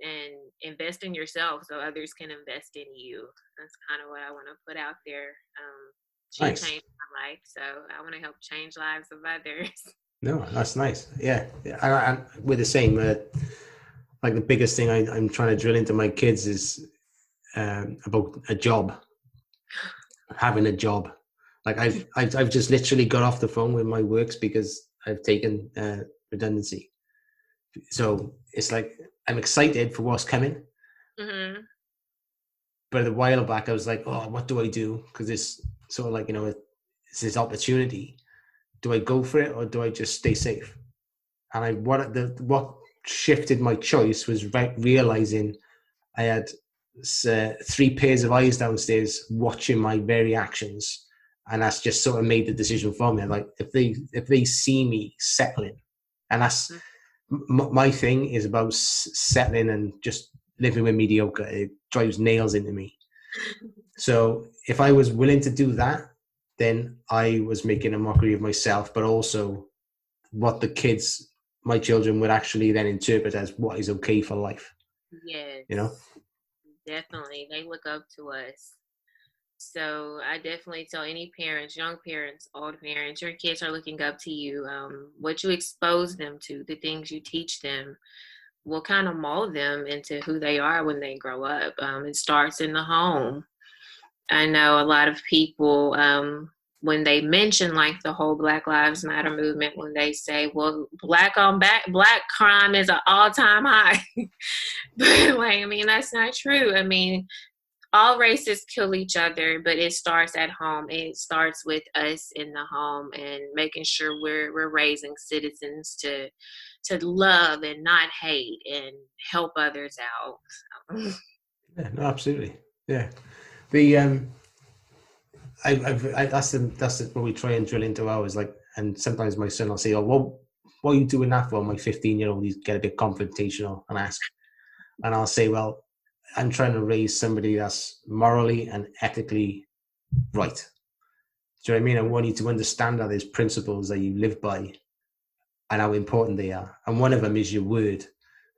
Speaker 1: and invest in yourself so others can invest in you. That's kind of what I want to put out there. Um, she nice. changed my life, so I want to help change lives of others. <laughs>
Speaker 3: No, that's nice. Yeah, I, I, we're the same. Uh, like the biggest thing I, am trying to drill into my kids is um, about a job, having a job. Like I've, I've, I've just literally got off the phone with my works because I've taken uh, redundancy. So it's like I'm excited for what's coming. Mm-hmm. But a while back, I was like, "Oh, what do I do?" Because it's sort of like you know it's this opportunity do i go for it or do i just stay safe and i what the what shifted my choice was re- realizing i had uh, three pairs of eyes downstairs watching my very actions and that's just sort of made the decision for me like if they if they see me settling and that's mm-hmm. m- my thing is about s- settling and just living with mediocre it drives nails into me <laughs> So if I was willing to do that, then I was making a mockery of myself, but also what the kids, my children, would actually then interpret as what is okay for life.
Speaker 1: Yeah.
Speaker 3: You know?
Speaker 1: Definitely. They look up to us. So I definitely tell any parents, young parents, old parents, your kids are looking up to you. Um, what you expose them to, the things you teach them, will kind of mold them into who they are when they grow up. Um, it starts in the home I know a lot of people um, when they mention like the whole Black Lives Matter movement, when they say, "Well, black on back black crime is an all time high," <laughs> but like, I mean, that's not true. I mean, all races kill each other, but it starts at home. It starts with us in the home and making sure we're we're raising citizens to to love and not hate and help others out.
Speaker 3: Yeah, no, absolutely. Yeah, the um, I, I've, I that's the that's the, what we try and drill into ours. Like, and sometimes my son will say, "Oh, what what are you doing that for?" My fifteen year old, he's get a bit confrontational and ask, and I'll say, "Well, I'm trying to raise somebody that's morally and ethically right." Do you know what I mean? I want you to understand that there's principles that you live by and how important they are. And one of them is your word.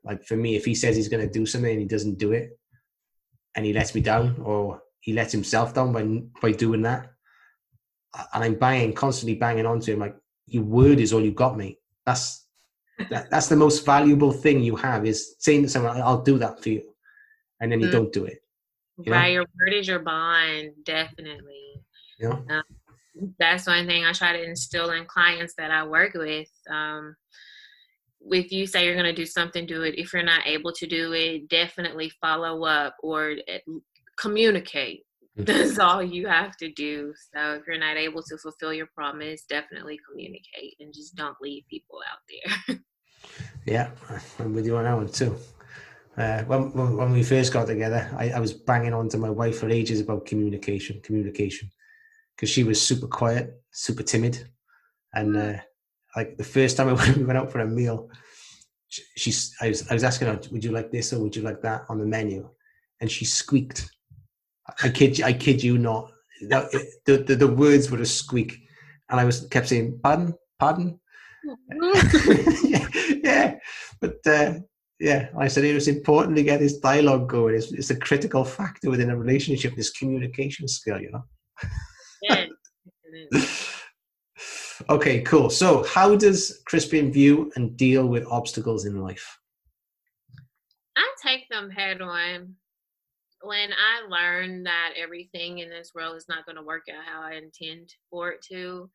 Speaker 3: Like for me, if he says he's going to do something and he doesn't do it, and he lets me down, or he lets himself down by by doing that, and I'm banging constantly banging onto him like your word is all you got, me. That's that, that's the most valuable thing you have is saying to someone, "I'll do that for you," and then you mm. don't do it.
Speaker 1: You right, your word is your bond, definitely.
Speaker 3: Yeah.
Speaker 1: Um, that's one thing I try to instill in clients that I work with. Um, if you say you're going to do something, do it. If you're not able to do it, definitely follow up or communicate. <laughs> Mm-hmm. That's all you have to do. So if you're not able to fulfill your promise, definitely communicate and just don't leave people out there. <laughs>
Speaker 3: yeah, I'm with you on that one too. Uh, when when we first got together, I, I was banging on to my wife for ages about communication, communication because she was super quiet, super timid, and mm. uh, like the first time <laughs> we went out for a meal, she, she's I was I was asking her, would you like this or would you like that on the menu, and she squeaked. I kid you, I kid you not. The, the, the words were a squeak, and I was kept saying, "Pardon, pardon." <laughs> yeah, yeah, but uh, yeah, I said it was important to get this dialogue going. It's, it's a critical factor within a relationship. This communication skill, you know. Yeah. <laughs> okay, cool. So, how does Krispin view and deal with obstacles in life?
Speaker 1: I take them head on. When I learn that everything in this world is not going to work out how I intend for it to,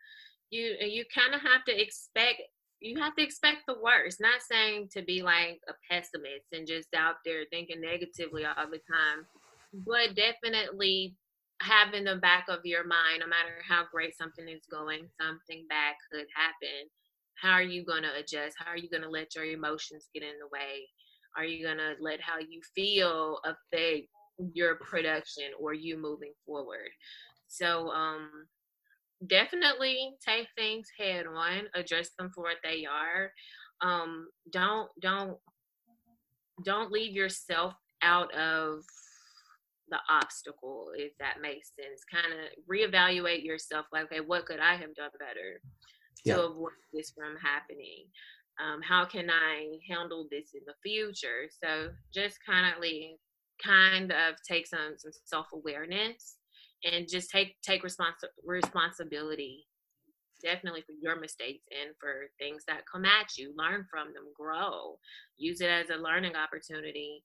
Speaker 1: you you kind of have to expect you have to expect the worst. Not saying to be like a pessimist and just out there thinking negatively all the time, mm-hmm. but definitely have in the back of your mind, no matter how great something is going, something bad could happen. How are you going to adjust? How are you going to let your emotions get in the way? Are you going to let how you feel affect your production or you moving forward? So, um, definitely take things head on, address them for what they are. Um, don't, don't, don't leave yourself out of the obstacle, if that makes sense. Kind of reevaluate yourself, like, okay, what could I have done better yeah. to avoid this from happening? Um, how can I handle this in the future? So just kind of like, kind of take some some self awareness and just take take respons- responsibility definitely for your mistakes and for things that come at you. Learn from them grow. Use it as a learning opportunity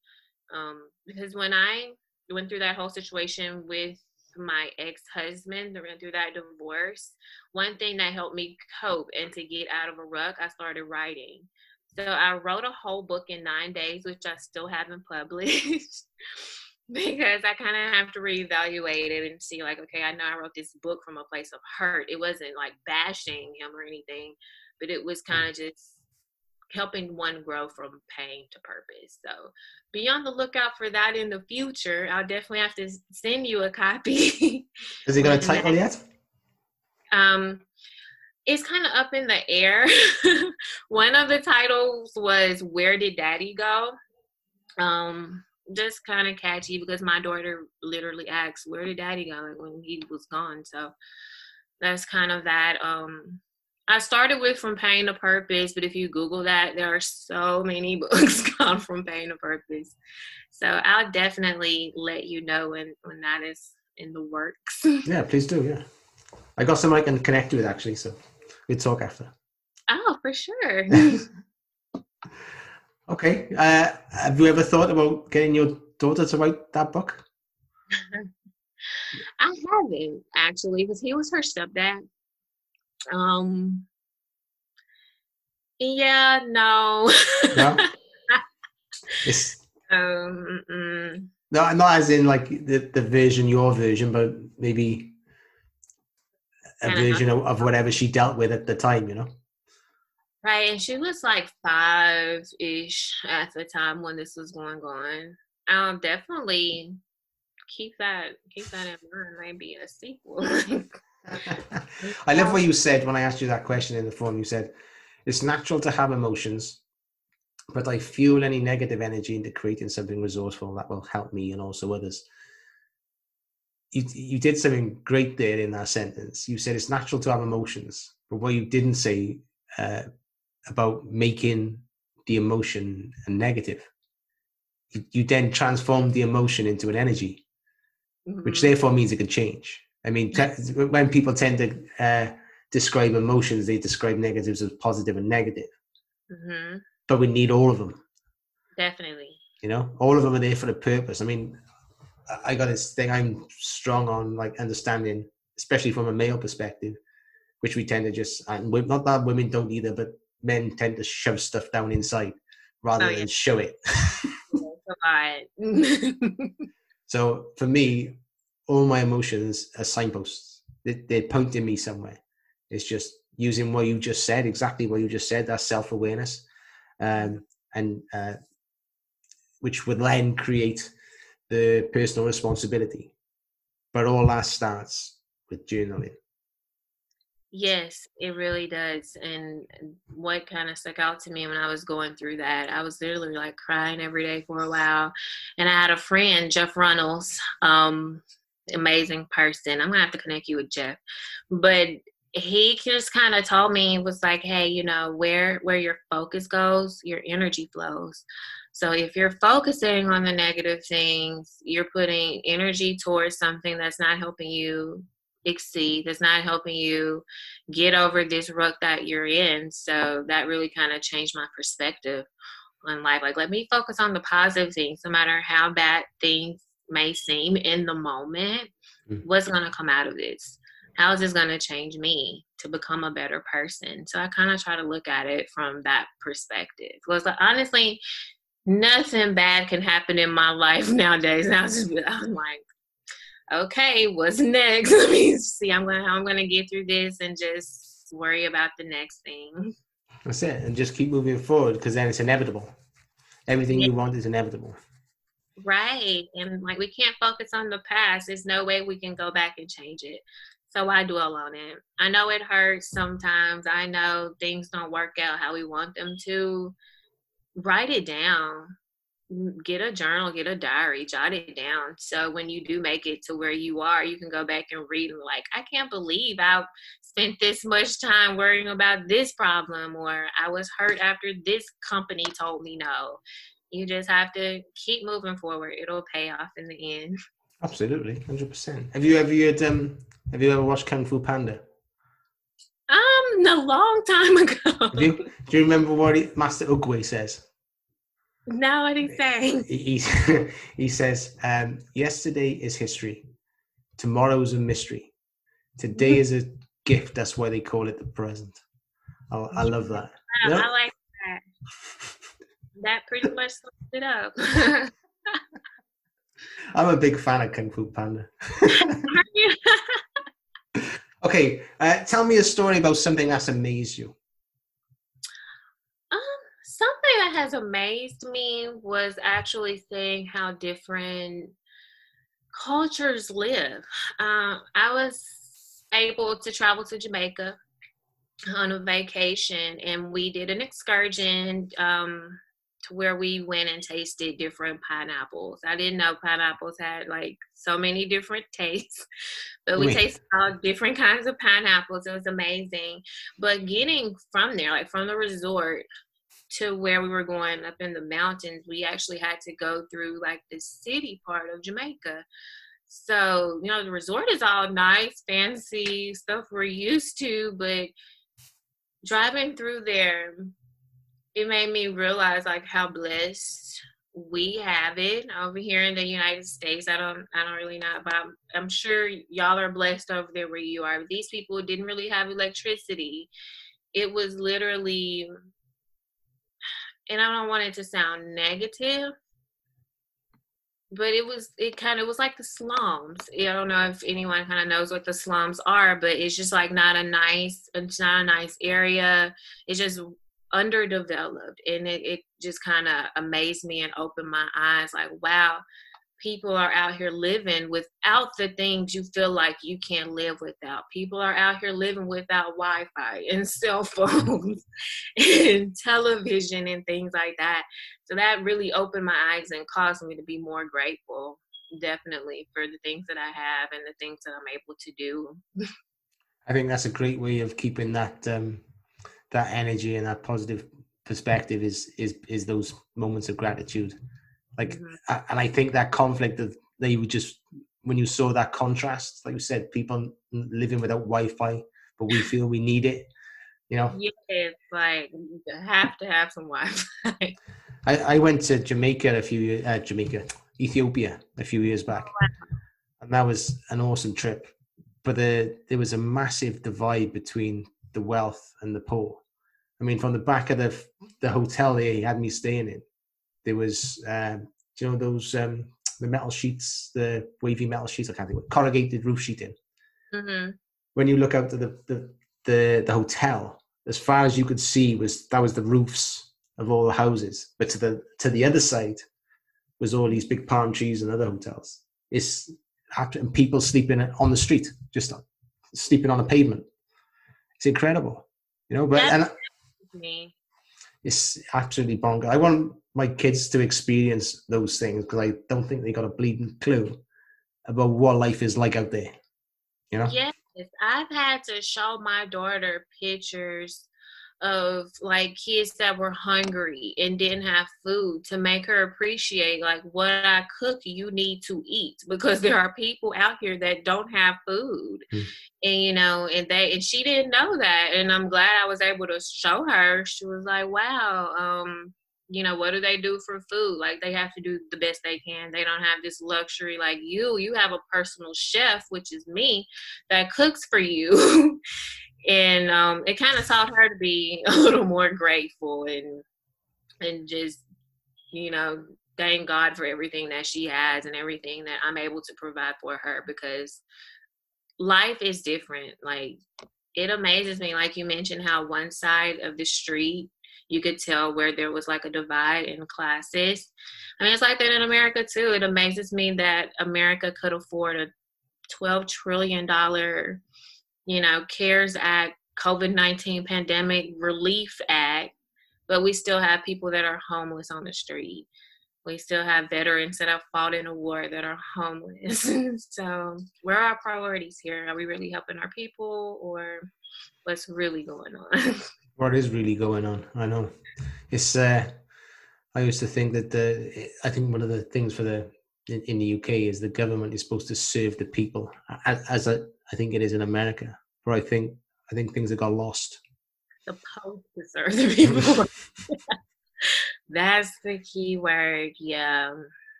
Speaker 1: um, because when i went through that whole situation with my ex-husband went through that divorce one thing that helped me cope and to get out of a rut i started writing so i wrote a whole book in nine days which i still haven't published <laughs> because i kind of have to reevaluate it and see like okay i know i wrote this book from a place of hurt it wasn't like bashing him or anything but it was kind of just helping one grow from pain to purpose. So be on the lookout for that in the future. I'll definitely have to send you a copy. <laughs>
Speaker 3: Is he got a title yet?
Speaker 1: Um, it's kind of up in the air. <laughs> one of the titles was "Where Did Daddy Go?" Um, just kind of catchy because my daughter literally asks, "Where did Daddy go?" when he was gone. So that's kind of that. Um, I started with From Pain to Purpose, but if you Google that, there are so many <laughs> books called From Pain to Purpose. So I'll definitely let you know when, when that is in the works. <laughs>
Speaker 3: Yeah, please do. Yeah. I got someone I can connect with actually, so we talk after.
Speaker 1: Oh, for sure. <laughs> <laughs>
Speaker 3: okay. Uh, have you ever thought about getting your daughter to write that book? <laughs>
Speaker 1: I haven't actually, because he was her stepdad. Um. Yeah. No.
Speaker 3: No. it's
Speaker 1: um. mm-mm.
Speaker 3: not not as in like the the version your version, but maybe a version of, of whatever she dealt with at the time. You know.
Speaker 1: Right, and she was like five ish at the time when this was going on. I'll definitely keep that keep that in mind. Maybe a sequel. <laughs>
Speaker 3: I love what you said when I asked you that question in the phone. You said it's natural to have emotions, but I fuel any negative energy into creating something resourceful that will help me and also others. You you did something great there in that sentence. You said it's natural to have emotions, but what you didn't say uh, about making the emotion a negative. You, you then transform the emotion into an energy which
Speaker 1: Mhm.
Speaker 3: therefore means it can change. I mean, te- when people tend to uh, describe emotions, they describe negatives as positive and negative,
Speaker 1: Mhm.
Speaker 3: but we need all of them.
Speaker 1: Definitely.
Speaker 3: You know, all of them are there for a purpose. I mean, I- got this thing I'm strong on, like understanding, especially from a male perspective, which we tend to just, and we- not that women don't either, but men tend to shove stuff down inside rather
Speaker 1: Oh, yeah.
Speaker 3: than show it.
Speaker 1: That's a lot. <laughs>
Speaker 3: So for me, all my emotions are signposts. They, they're pointing me somewhere. It's just using what you just said, exactly what you just said. That's self awareness, um, and uh, which would then create the personal responsibility. But all that starts with journaling.
Speaker 1: Yes, it really does. And what kind of stuck out to me when I was going through that, I was literally like crying every day for a while. And I had a friend, Jeff Runnels, um, amazing person. I'm gonna have to connect you with Jeff. But he just kind of told me was like, hey, you know, where where your focus goes, your energy flows. So if you're focusing on the negative things, you're putting energy towards something that's not helping you exceed, that's not helping you get over this rut that you're in. So that really kind of changed my perspective on life. Like, let me focus on the positive things, no matter how bad things may seem in the moment.
Speaker 3: Mm.
Speaker 1: What's going to come out of this? How is this going to change me to become a better person? So I kind of try to look at it from that perspective. Because honestly, nothing bad can happen in my life nowadays. Was just, I'm like, okay, what's next? <laughs> Let me see. I'm gonna how I'm gonna get through this and just worry about the next thing.
Speaker 3: That's it. And just keep moving forward because then it's inevitable. Everything
Speaker 1: Yeah.
Speaker 3: you want is inevitable.
Speaker 1: Right. And like we can't focus on the past. There's no way we can go back and change it. So I dwell on it. I know it hurts sometimes. I know things don't work out how we want them to. Write it down. Get a journal, get a diary, jot it down. So when you do make it to where you are, you can go back and read and like, I can't believe I spent this much time worrying about this problem or I was hurt after this company told me no. You just have to keep moving forward. It'll pay off in the end. <laughs>
Speaker 3: Absolutely, hundred percent. Have you ever had, um Have you ever watched Kung Fu Panda?
Speaker 1: Um, a long time <laughs> ago.
Speaker 3: Have you, do you remember what he, Master Oogway says?
Speaker 1: No, I didn't say.
Speaker 3: He he, <laughs> he says, um, "Yesterday is history, tomorrow's a mystery, today is a gift. That's why they call it the present." Oh, I love that.
Speaker 1: I,
Speaker 3: Yeah.
Speaker 1: I like that. <laughs> That pretty much sums it up. <laughs>
Speaker 3: I'm a big fan of Kung Fu Panda. Okay, uh, tell me a story about something that's amazed you.
Speaker 1: Um, something that has amazed me was actually seeing how different cultures live. Um, I was able to travel to Jamaica on a vacation, and we did an excursion um, to where we went and tasted different pineapples. I didn't know pineapples had like so many different <laughs> tastes, but we
Speaker 3: Wait.
Speaker 1: tasted all different kinds of pineapples. It was amazing. But getting from there, like from the resort to where we were going up in the mountains, we actually had to go through like the city part of Jamaica. So, you know, the resort is all nice, fancy stuff we're used to, but driving through there, it made me realize like how blessed we have it over here in the United States. I don't I don't really know, but I'm, I'm sure y'all are blessed over there where you are. These people didn't really have electricity. It was literally and I don't want it to sound negative, but it was it kind of was like the slums. I don't know if anyone kind of knows what the slums are, but it's just like not a nice it's not a nice area. It's just underdeveloped and it, it just kind of amazed me and opened my eyes like wow people are out here living without the things you feel like you can't live without. People are out here living without Wi Fi <laughs> and cell phones <laughs> and television and things like that. So that really opened my eyes and caused me to be more grateful, definitely, for the things that I have and the things that I'm able to do.
Speaker 3: I think that's a great way of keeping that um, that energy and that positive perspective is is is those moments of gratitude like mm-hmm. and i think that conflict that they would just when you saw that contrast like you said people living without wi-fi but we feel we need it you know?
Speaker 1: Yeah it's like you have to have some wi-fi. <laughs>
Speaker 3: I, I went to jamaica a few uh, jamaica ethiopia a few years back. Oh, wow. and that was an awesome trip. But the, there was a massive divide between the wealth and the poor. I mean, from the back of the the hotel there he had me staying in, there was, um, you know, those um, the metal sheets, the wavy metal sheets. I can't think. What, corrugated roof sheeting. Mm-hmm. When you look out to the, the the the hotel, as far as you could see was that was the roofs of all the houses, but to the to the other side was all these big palm trees and other hotels. It's and people sleeping on the street, just sleeping on the pavement. It's incredible, you know. But and me. It's absolutely bonkers. I want my kids to experience those things because I don't think they got a bleeding clue about what life is like out there. You know?
Speaker 1: Yes, I've had to show my daughter pictures of like kids that were hungry and didn't have food to make her appreciate like what I cook you need to eat because <laughs> there are people out here that don't have food mm. and you know and they and she didn't know that and I'm glad I was able to show her she was like wow um you know what do they do for food? Like they have to do the best they can. They don't have this luxury like you you have a personal chef which is me that cooks for you. <laughs> And um, it kind of taught her to be <laughs> a little more grateful and and just you know thank God for everything that she has and everything that I'm able to provide for her because life is different. Like it amazes me, like you mentioned, how one side of the street you could tell where there was like a divide in classes. I mean, it's like that in America too. It amazes me that America could afford a twelve trillion dollar you know, CARES Act, COVID 19 pandemic relief act, but we still have people that are homeless on the street. We still have veterans that have fought in a war that are homeless. <laughs> so, where are our priorities here? Are we really helping our people or what's really going on? <laughs>
Speaker 3: what is really going on? I know. It's, uh, I used to think that the, I think one of the things for the, in, in the UK is the government is supposed to serve the people as, as a, I think it is in America, where I think I think things have got lost.
Speaker 1: Supposed to serve the people. <laughs> <laughs> That's the key word. Yeah,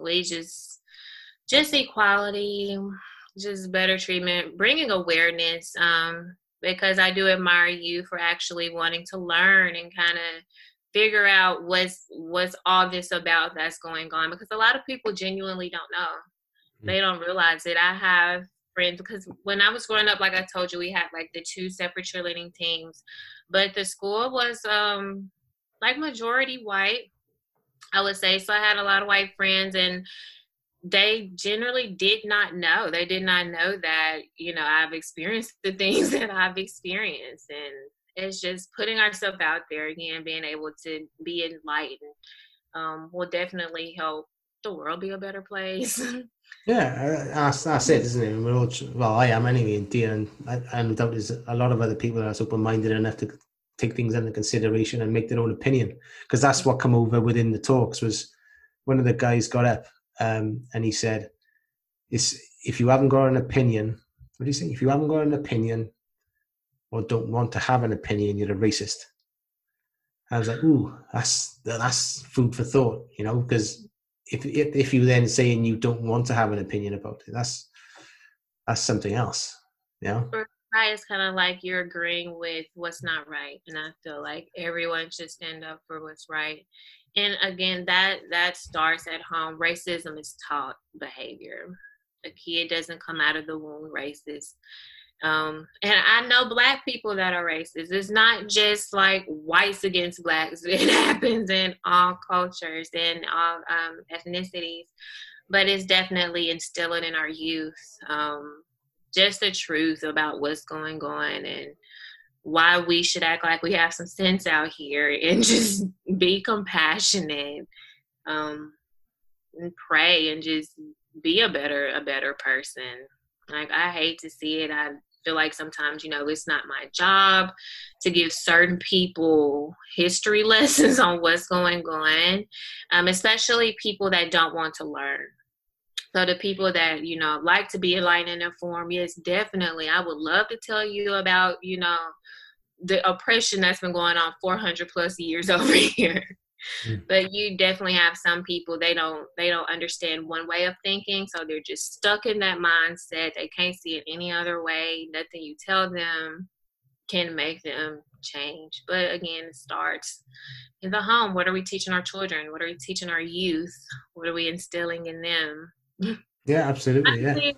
Speaker 1: we just just equality, just better treatment, bringing awareness. Um, because I do admire you for actually wanting to learn and kind of figure out what's what's all this about that's going on because a lot of people genuinely don't know mm. they don't realize it i have friends because when I was growing up, like I told you, we had like the two separate cheerleading teams, but the school was um like majority white, I would say. So I had a lot of white friends and they generally did not know. They did not know that, you know, I've experienced the <laughs> things that I've experienced. And it's just putting ourselves out there again, being able to be enlightened um, will definitely help the world be a better place. <laughs>
Speaker 3: Yeah, that's, that's it, isn't it? We're all, well, I am anyway, and Dean, and I, I doubt there's a lot of other people that's open-minded enough to take things into consideration and make their own opinion. Because that's what come over within the talks was one of the guys got up um, and he said, "It's if you haven't got an opinion, what do you say? If you haven't got an opinion or don't want to have an opinion, you're a racist." I was like, ooh, that's that's food for thought, you know, because if if if you then saying you don't want to have an opinion about it, that's that's something else, you know.
Speaker 1: Right, it's kind of like you're agreeing with what's not right, and I feel like everyone should stand up for what's right. And again, that that starts at home. Racism is taught behavior. A kid doesn't come out of the womb racist. Um, and I know black people that are racist. It's not just like whites against blacks. <laughs> It happens in all cultures and all um, ethnicities, but it's definitely instilling in our youth um, just the truth about what's going on and why we should act like we have some sense out here and <laughs> just be compassionate um, and pray and just be a better a better person. Like i hate to see it. I feel like sometimes you know it's not my job to give certain people history <laughs> lessons on what's going on um, especially people that don't want to learn. So the people that you know like to be enlightened and informed yes definitely. I would love to tell you about you know the oppression that's been going on 400 plus years <laughs> over here Mm. But you definitely have some people they don't they don't understand one way of thinking, so they're just stuck in that mindset. They can't see it any other way. Nothing you tell them can make them change. But again, it starts in the home. What are we teaching our children? What are we teaching our youth? What are we instilling in them?
Speaker 3: Yeah, absolutely. Yeah.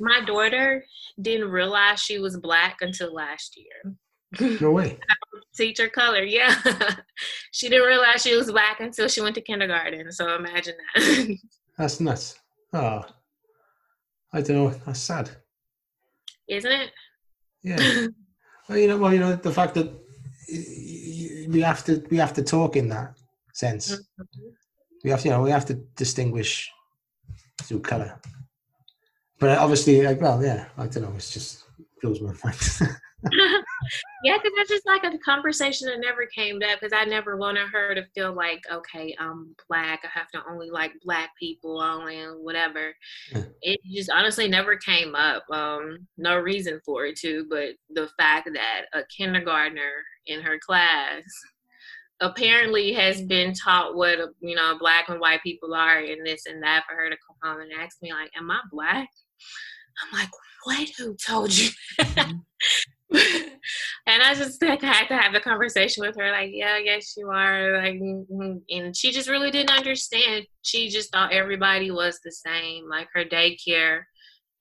Speaker 1: My daughter didn't realize she was black until last year.
Speaker 3: No way.
Speaker 1: Teacher color, yeah. <laughs> she didn't realize she was black until she went to kindergarten. So imagine that. <laughs>
Speaker 3: That's nuts. Oh, I don't know. That's sad.
Speaker 1: Isn't it?
Speaker 3: Yeah. <laughs> well, you know, well, you know, the fact that we have to we have to talk in that sense. Mm-hmm. We have, you know, we have to distinguish through color. But obviously, like, well, yeah, I don't know. It's just blows my mind.
Speaker 1: Yeah, because that's just like a conversation that never came up because I never wanted her to feel like, okay, I'm black. I have to only like black people, only whatever. <laughs> It just honestly never came up. Um, no reason for it to, but the fact that a kindergartner in her class apparently has been taught what you know black and white people are and this and that for her to come home and ask me like am i black i'm like what who told you. <laughs> <laughs> and I just like had to have a conversation with her, like, yeah, yes, you are. Like, mm-hmm. and she just really didn't understand. She just thought everybody was the same. Like her daycare,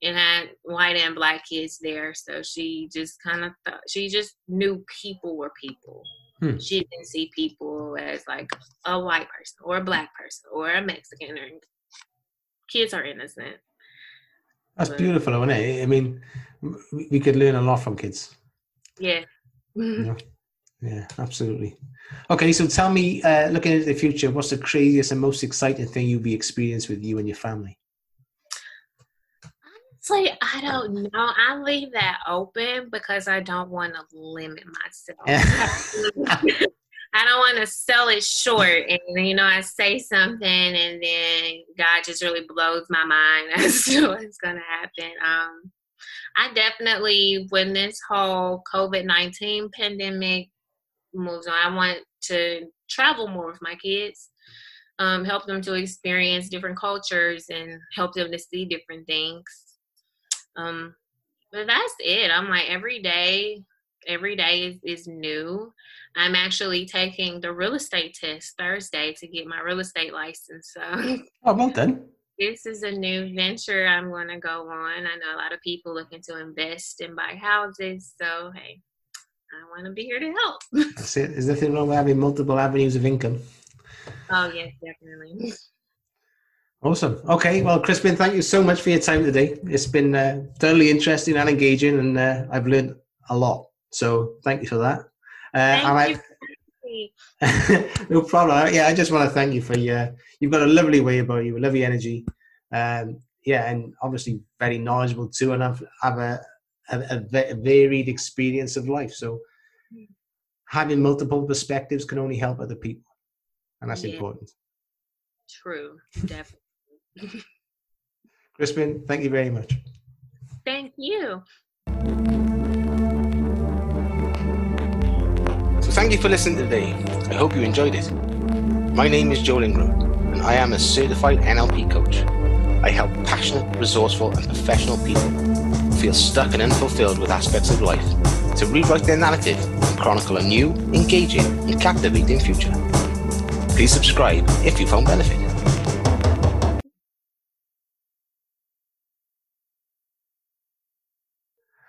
Speaker 1: and had white and black kids there, so she just kind of thought she just knew people were people. Hmm. She didn't see people as like a white person or a black person or a Mexican. Or kids are innocent.
Speaker 3: That's but, beautiful, isn't it? I mean, we could learn a lot from kids.
Speaker 1: Yeah.
Speaker 3: yeah. <laughs> Yeah, absolutely. Okay, so tell me, uh, looking into the future, what's the craziest and most exciting thing you'll be experiencing with you and your family?
Speaker 1: Honestly, I don't know. I leave that open because I don't want to limit myself. <laughs> I don't want to sell it short, and you know, I say something, and then God just really blows my mind <laughs> as to what's going to happen. Um, I definitely, when this whole COVID 19 pandemic moves on, I want to travel more with my kids, um, help them to experience different cultures and help them to see different things. Um, but that's it. I'm like, every day, every day is, is new. I'm actually taking the real estate test Thursday to get my real estate license. So.
Speaker 3: Oh, well done
Speaker 1: this is a new venture I'm going to go on. I know a lot of people looking to invest and buy houses. So, hey, I want to be here to help.
Speaker 3: That's it. There's nothing wrong with having multiple avenues of income.
Speaker 1: Oh, yes, definitely.
Speaker 3: Awesome. Okay. Well, Krispin, thank you so much for your time today. It's been uh, thoroughly interesting and engaging, and uh, I've learned a lot. So, thank you for that.
Speaker 1: Uh, thank you. <laughs>
Speaker 3: no problem. Yeah, I just want to thank you for your. You've got a lovely way about you, a lovely energy. Um, yeah, and obviously very knowledgeable too, and I've have a, a, a varied experience of life. So having multiple perspectives can only help other people, and that's yeah. important.
Speaker 1: True, definitely. <laughs>
Speaker 3: Krispin, thank you very much.
Speaker 1: Thank you.
Speaker 2: Thank you for listening today.
Speaker 3: I hope you enjoyed it. My name is Joel Ingram, and I am a certified NLP coach. I help passionate, resourceful, and professional people feel stuck and unfulfilled with aspects of life to rewrite their narrative and chronicle a new, engaging, and captivating future. Please subscribe if you found benefit.